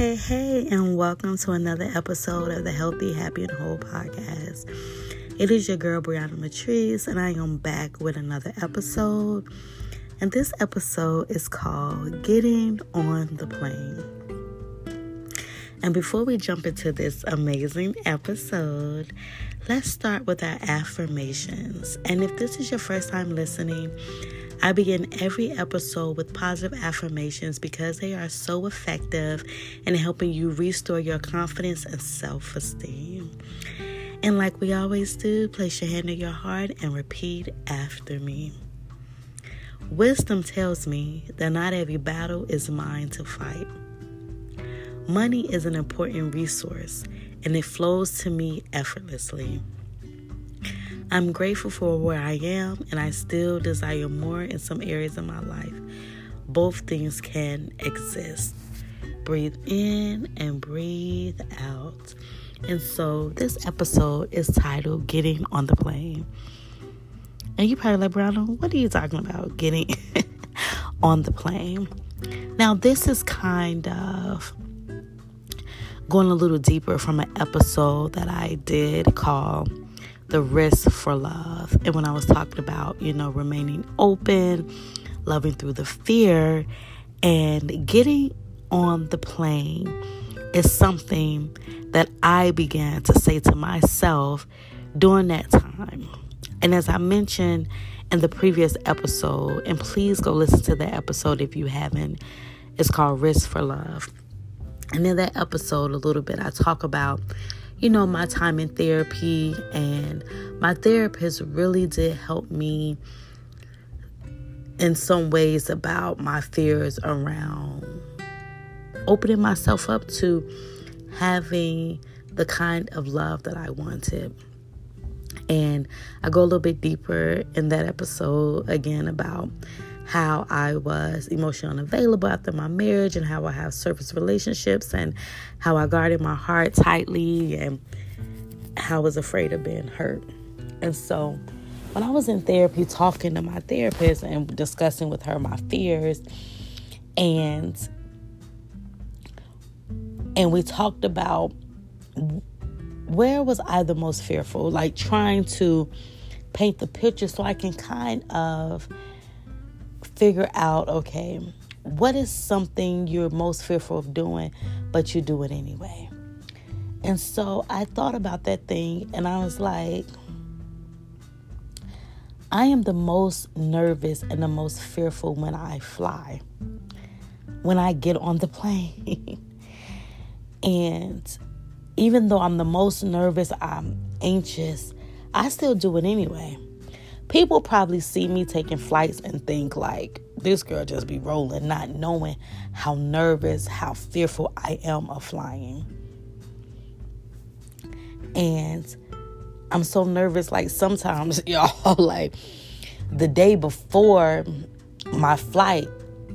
hey, hey, and welcome to another episode of the Healthy, Happy, and Whole podcast. It is your girl, Brianna Matrice, and I am back with another episode. And this episode is called Getting on the Plane. And before we jump into this amazing episode, let's start with our affirmations. And if this is your first time listening, I begin every episode with positive affirmations because they are so effective in helping you restore your confidence and self esteem. And like we always do, place your hand on your heart and repeat after me. Wisdom tells me that not every battle is mine to fight. Money is an important resource and it flows to me effortlessly. I'm grateful for where I am, and I still desire more in some areas of my life. Both things can exist. Breathe in and breathe out. And so, this episode is titled Getting on the Plane. And you probably like, Brown, what are you talking about? Getting on the plane. Now, this is kind of going a little deeper from an episode that I did called the risk for love. And when I was talking about, you know, remaining open, loving through the fear, and getting on the plane is something that I began to say to myself during that time. And as I mentioned in the previous episode, and please go listen to that episode if you haven't, it's called Risk for Love. And in that episode, a little bit, I talk about you know, my time in therapy, and my therapist really did help me in some ways about my fears around opening myself up to having the kind of love that I wanted. And I go a little bit deeper in that episode again about how I was emotionally unavailable after my marriage and how I have surface relationships and how I guarded my heart tightly and how I was afraid of being hurt. And so when I was in therapy talking to my therapist and discussing with her my fears and and we talked about where was I the most fearful like trying to paint the picture so I can kind of figure out okay, what is something you're most fearful of doing, but you do it anyway. And so I thought about that thing and I was like, I am the most nervous and the most fearful when I fly, when I get on the plane. and even though I'm the most nervous, I'm anxious, I still do it anyway people probably see me taking flights and think like this girl just be rolling not knowing how nervous how fearful i am of flying and i'm so nervous like sometimes y'all like the day before my flight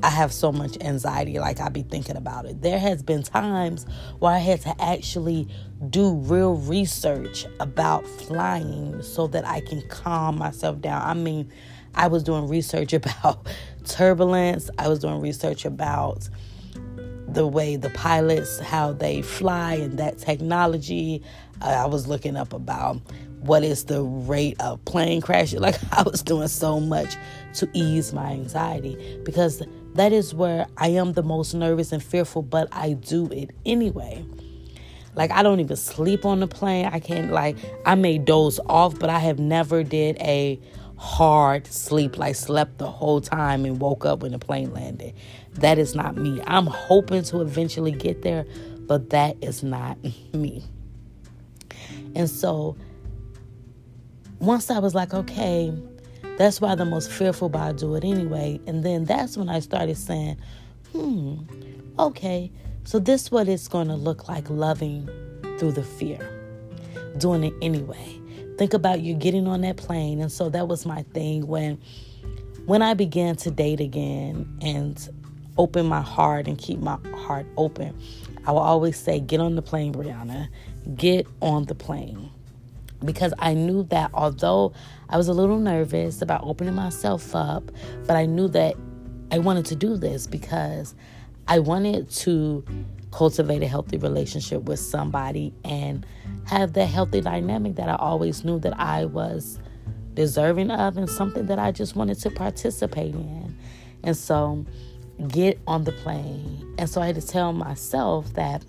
I have so much anxiety, like I be thinking about it. There has been times where I had to actually do real research about flying so that I can calm myself down. I mean, I was doing research about turbulence, I was doing research about the way the pilots how they fly and that technology. I was looking up about what is the rate of plane crashes. Like I was doing so much to ease my anxiety because that is where I am the most nervous and fearful, but I do it anyway. Like I don't even sleep on the plane. I can't like I may doze off, but I have never did a hard sleep like slept the whole time and woke up when the plane landed. That is not me. I'm hoping to eventually get there, but that is not me. And so once I was like, okay, that's why the most fearful, but I do it anyway. And then that's when I started saying, hmm, okay, so this is what it's going to look like loving through the fear, doing it anyway. Think about you getting on that plane. And so that was my thing when when I began to date again and open my heart and keep my heart open, I will always say, get on the plane, Brianna. Get on the plane because I knew that although I was a little nervous about opening myself up, but I knew that I wanted to do this because I wanted to cultivate a healthy relationship with somebody and have that healthy dynamic that I always knew that I was deserving of and something that I just wanted to participate in. And so get on the plane. And so I had to tell myself that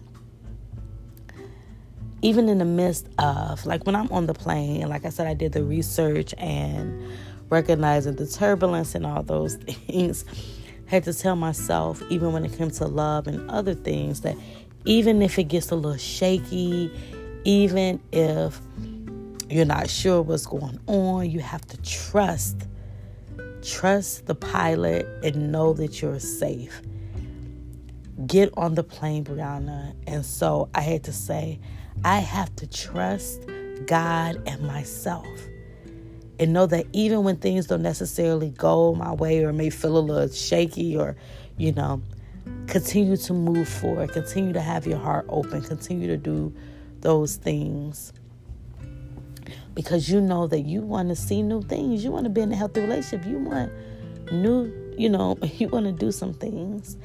even in the midst of, like when I'm on the plane, like I said, I did the research and recognizing the turbulence and all those things, had to tell myself, even when it comes to love and other things, that even if it gets a little shaky, even if you're not sure what's going on, you have to trust. Trust the pilot and know that you're safe. Get on the plane, Brianna. And so I had to say, I have to trust God and myself. And know that even when things don't necessarily go my way or may feel a little shaky or, you know, continue to move forward, continue to have your heart open, continue to do those things because you know that you want to see new things. You want to be in a healthy relationship. You want new, you know, you want to do some things.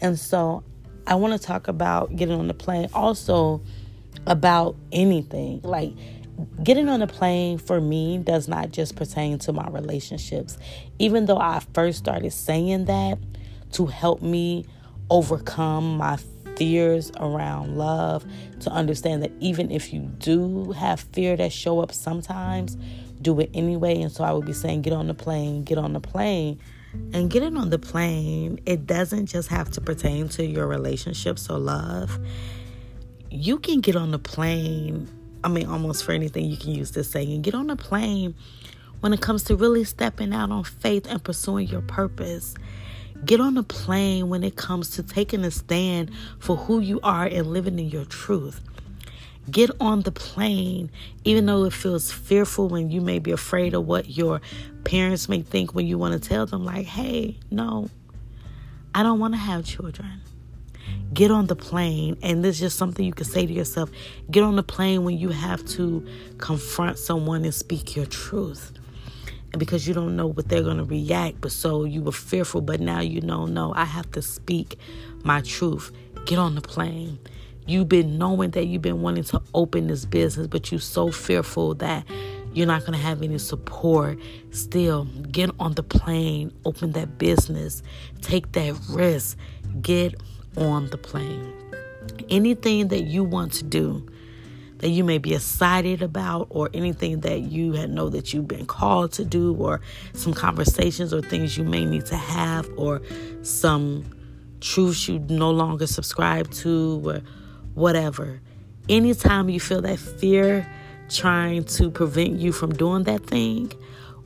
And so I want to talk about getting on the plane, also about anything. Like getting on a plane for me does not just pertain to my relationships. Even though I first started saying that to help me overcome my fears around love, to understand that even if you do have fear that show up sometimes, do it anyway. And so I would be saying, get on the plane, get on the plane. And getting on the plane, it doesn't just have to pertain to your relationships or love. You can get on the plane, I mean, almost for anything you can use this saying, get on the plane when it comes to really stepping out on faith and pursuing your purpose. Get on a plane when it comes to taking a stand for who you are and living in your truth. Get on the plane, even though it feels fearful when you may be afraid of what your parents may think when you want to tell them, like, hey, no, I don't want to have children. Get on the plane, and this is just something you can say to yourself. Get on the plane when you have to confront someone and speak your truth And because you don't know what they're going to react. But so you were fearful, but now you know, no, I have to speak my truth. Get on the plane. You've been knowing that you've been wanting to open this business, but you're so fearful that you're not going to have any support. Still, get on the plane, open that business, take that risk, get on the plane. Anything that you want to do, that you may be excited about or anything that you know that you've been called to do or some conversations or things you may need to have or some truths you no longer subscribe to or whatever. Anytime you feel that fear trying to prevent you from doing that thing,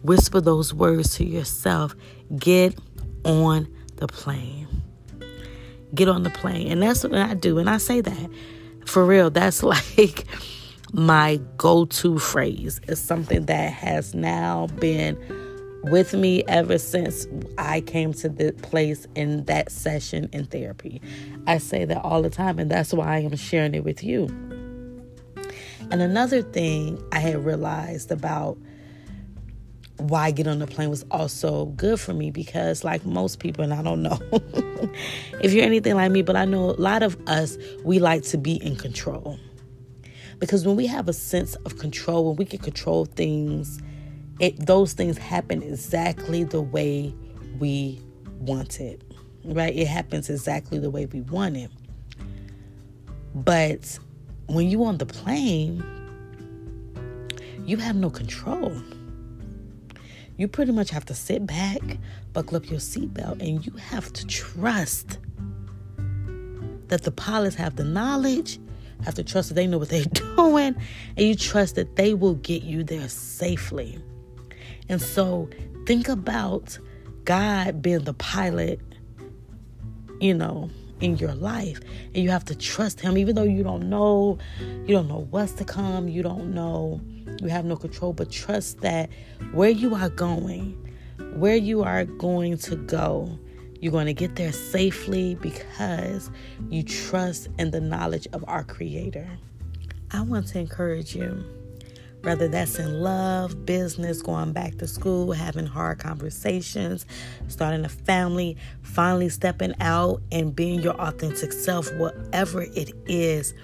whisper those words to yourself. Get on the plane. Get on the plane. And that's what I do. And I say that for real, that's like my go to phrase. It's something that has now been with me ever since I came to the place in that session in therapy. I say that all the time, and that's why I am sharing it with you. And another thing I had realized about why get on the plane was also good for me because like most people and I don't know if you're anything like me but I know a lot of us we like to be in control. Because when we have a sense of control, when we can control things, it those things happen exactly the way we want it. Right? It happens exactly the way we want it. But when you on the plane, you have no control you pretty much have to sit back, buckle up your seatbelt, and you have to trust that the pilots have the knowledge, have to trust that they know what they're doing, and you trust that they will get you there safely. And so think about God being the pilot, you know, in your life. And you have to trust Him, even though you don't know, you don't know what's to come, you don't know you have no control, but trust that where you are going, where you are going to go, you're going to get there safely because you trust in the knowledge of our Creator. I want to encourage you whether that's in love, business, going back to school, having hard conversations, starting a family, finally stepping out and being your authentic self, whatever it is,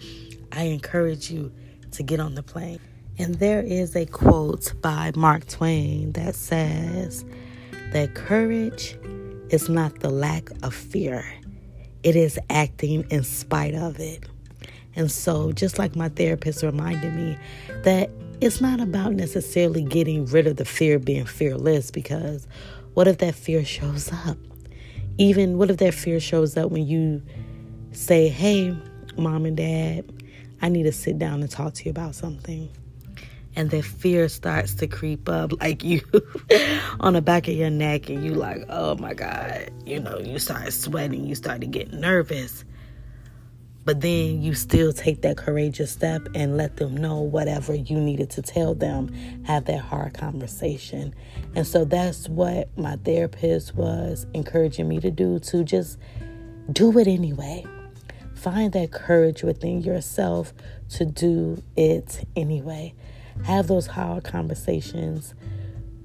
I encourage you to get on the plane. And there is a quote by Mark Twain that says that courage is not the lack of fear, it is acting in spite of it. And so, just like my therapist reminded me, that it's not about necessarily getting rid of the fear of being fearless because what if that fear shows up? Even what if that fear shows up when you say, Hey, mom and dad, I need to sit down and talk to you about something. And that fear starts to creep up like you on the back of your neck, and you like, oh my God, you know, you start sweating, you start to get nervous. But then you still take that courageous step and let them know whatever you needed to tell them, have that hard conversation. And so that's what my therapist was encouraging me to do to just do it anyway. Find that courage within yourself to do it anyway. Have those hard conversations.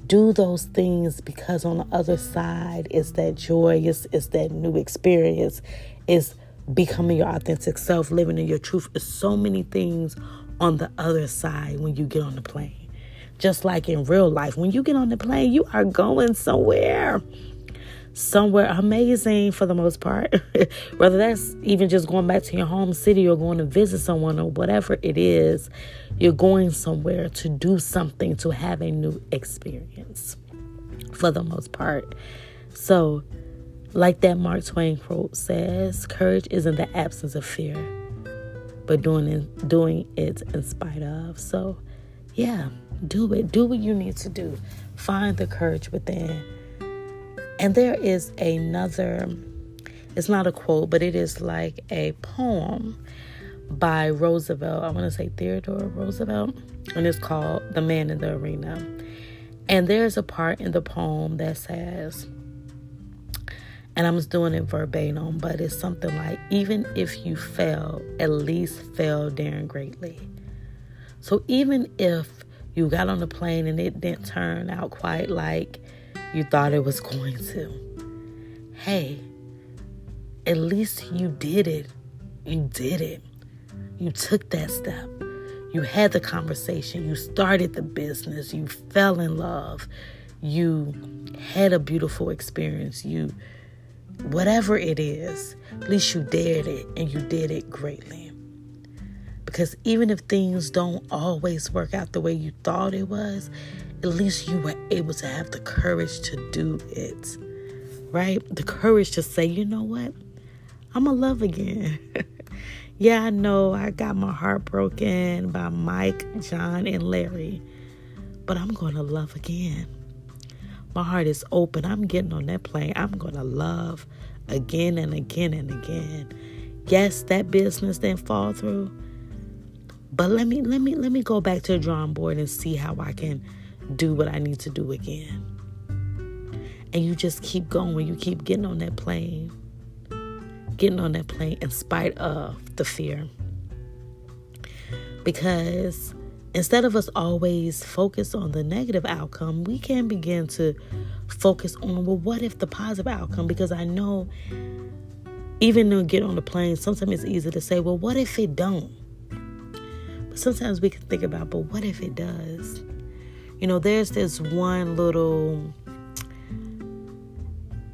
Do those things because on the other side is that joy, is that new experience, is becoming your authentic self, living in your truth. Is so many things on the other side when you get on the plane. Just like in real life, when you get on the plane, you are going somewhere. Somewhere amazing for the most part. Whether that's even just going back to your home city or going to visit someone or whatever it is, you're going somewhere to do something, to have a new experience for the most part. So, like that Mark Twain quote says, courage isn't the absence of fear, but doing it, doing it in spite of. So, yeah, do it. Do what you need to do. Find the courage within. And there is another, it's not a quote, but it is like a poem by Roosevelt. I want to say Theodore Roosevelt, and it's called The Man in the Arena. And there's a part in the poem that says, and I'm just doing it verbatim, but it's something like, even if you fail, at least fail daring greatly. So even if you got on the plane and it didn't turn out quite like you thought it was going to, hey, at least you did it. You did it. You took that step. You had the conversation. You started the business. You fell in love. You had a beautiful experience. You whatever it is, at least you dared it and you did it greatly. Because even if things don't always work out the way you thought it was, at least you were able to have the courage to do it. Right? The courage to say, you know what? I'm going to love again. yeah, I know I got my heart broken by Mike, John, and Larry, but I'm going to love again. My heart is open. I'm getting on that plane. I'm going to love again and again and again. Yes, that business didn't fall through. But let me let me let me go back to the drawing board and see how I can do what I need to do again. And you just keep going. You keep getting on that plane. Getting on that plane in spite of the fear. Because instead of us always focus on the negative outcome, we can begin to focus on well, what if the positive outcome? Because I know even though get on the plane, sometimes it's easy to say, well, what if it don't? But sometimes we can think about, but what if it does? You know, there's this one little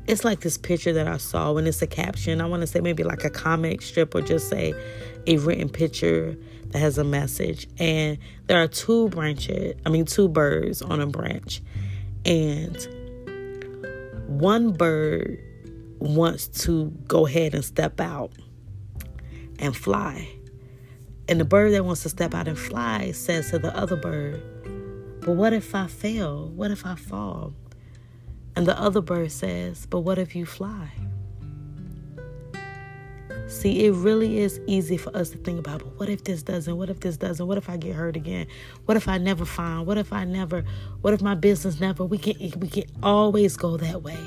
it's like this picture that I saw when it's a caption. I want to say maybe like a comic strip or just say a written picture that has a message. And there are two branches, I mean, two birds on a branch. And one bird wants to go ahead and step out and fly. And the bird that wants to step out and fly says to the other bird, But what if I fail? What if I fall? And the other bird says, But what if you fly? See, it really is easy for us to think about, but what if this doesn't? What if this doesn't? What if I get hurt again? What if I never find? What if I never? What if my business never? We can we can always go that way.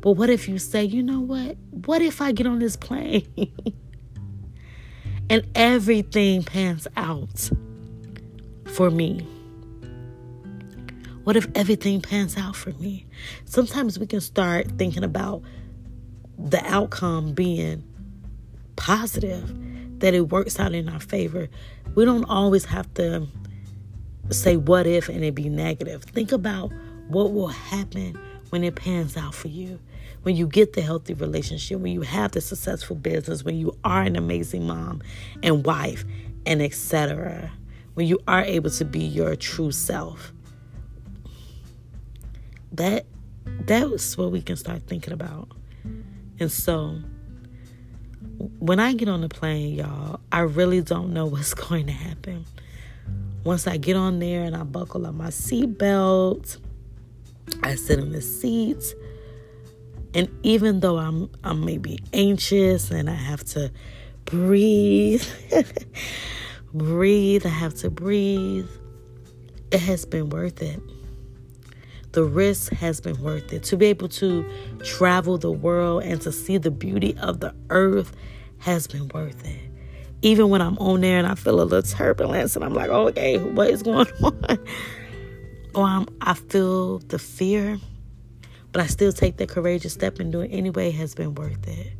But what if you say, you know what? What if I get on this plane and everything pans out for me? What if everything pans out for me? Sometimes we can start thinking about the outcome being positive, that it works out in our favor. We don't always have to say what if and it be negative. Think about what will happen when it pans out for you. When you get the healthy relationship, when you have the successful business, when you are an amazing mom and wife, and etc. When you are able to be your true self that that's what we can start thinking about. And so when I get on the plane, y'all, I really don't know what's going to happen. Once I get on there and I buckle up my seatbelt, I sit in the seats, and even though I'm I'm maybe anxious and I have to breathe, breathe, I have to breathe, it has been worth it the risk has been worth it. To be able to travel the world and to see the beauty of the earth has been worth it. Even when I'm on there and I feel a little turbulence and I'm like, okay, what is going on? or I'm, I feel the fear, but I still take the courageous step and do it anyway has been worth it.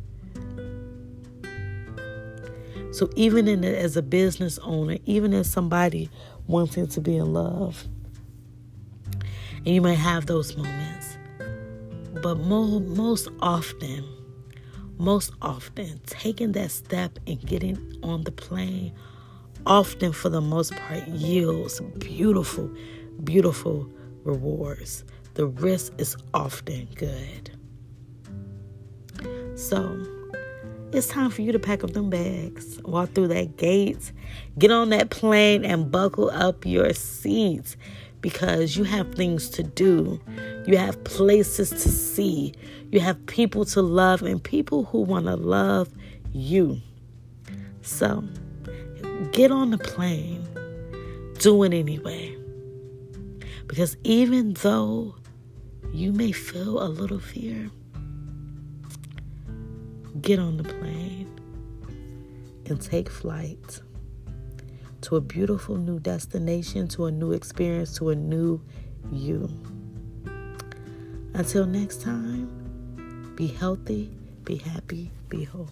So even in the, as a business owner, even as somebody wanting to be in love, and you might have those moments. But mo- most often, most often, taking that step and getting on the plane, often for the most part, yields beautiful, beautiful rewards. The risk is often good. So, it's time for you to pack up them bags, walk through that gate, get on that plane, and buckle up your seats because you have things to do. You have places to see. You have people to love and people who want to love you. So get on the plane. Do it anyway. Because even though you may feel a little fear, get on the plane and take flight to a beautiful new destination, to a new experience, to a new you. Until next time, be healthy, be happy, be whole.